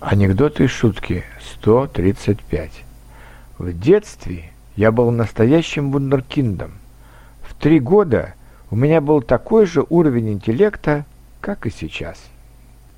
Анекдоты и шутки 135. В детстве я был настоящим вундеркиндом. В три года у меня был такой же уровень интеллекта, как и сейчас.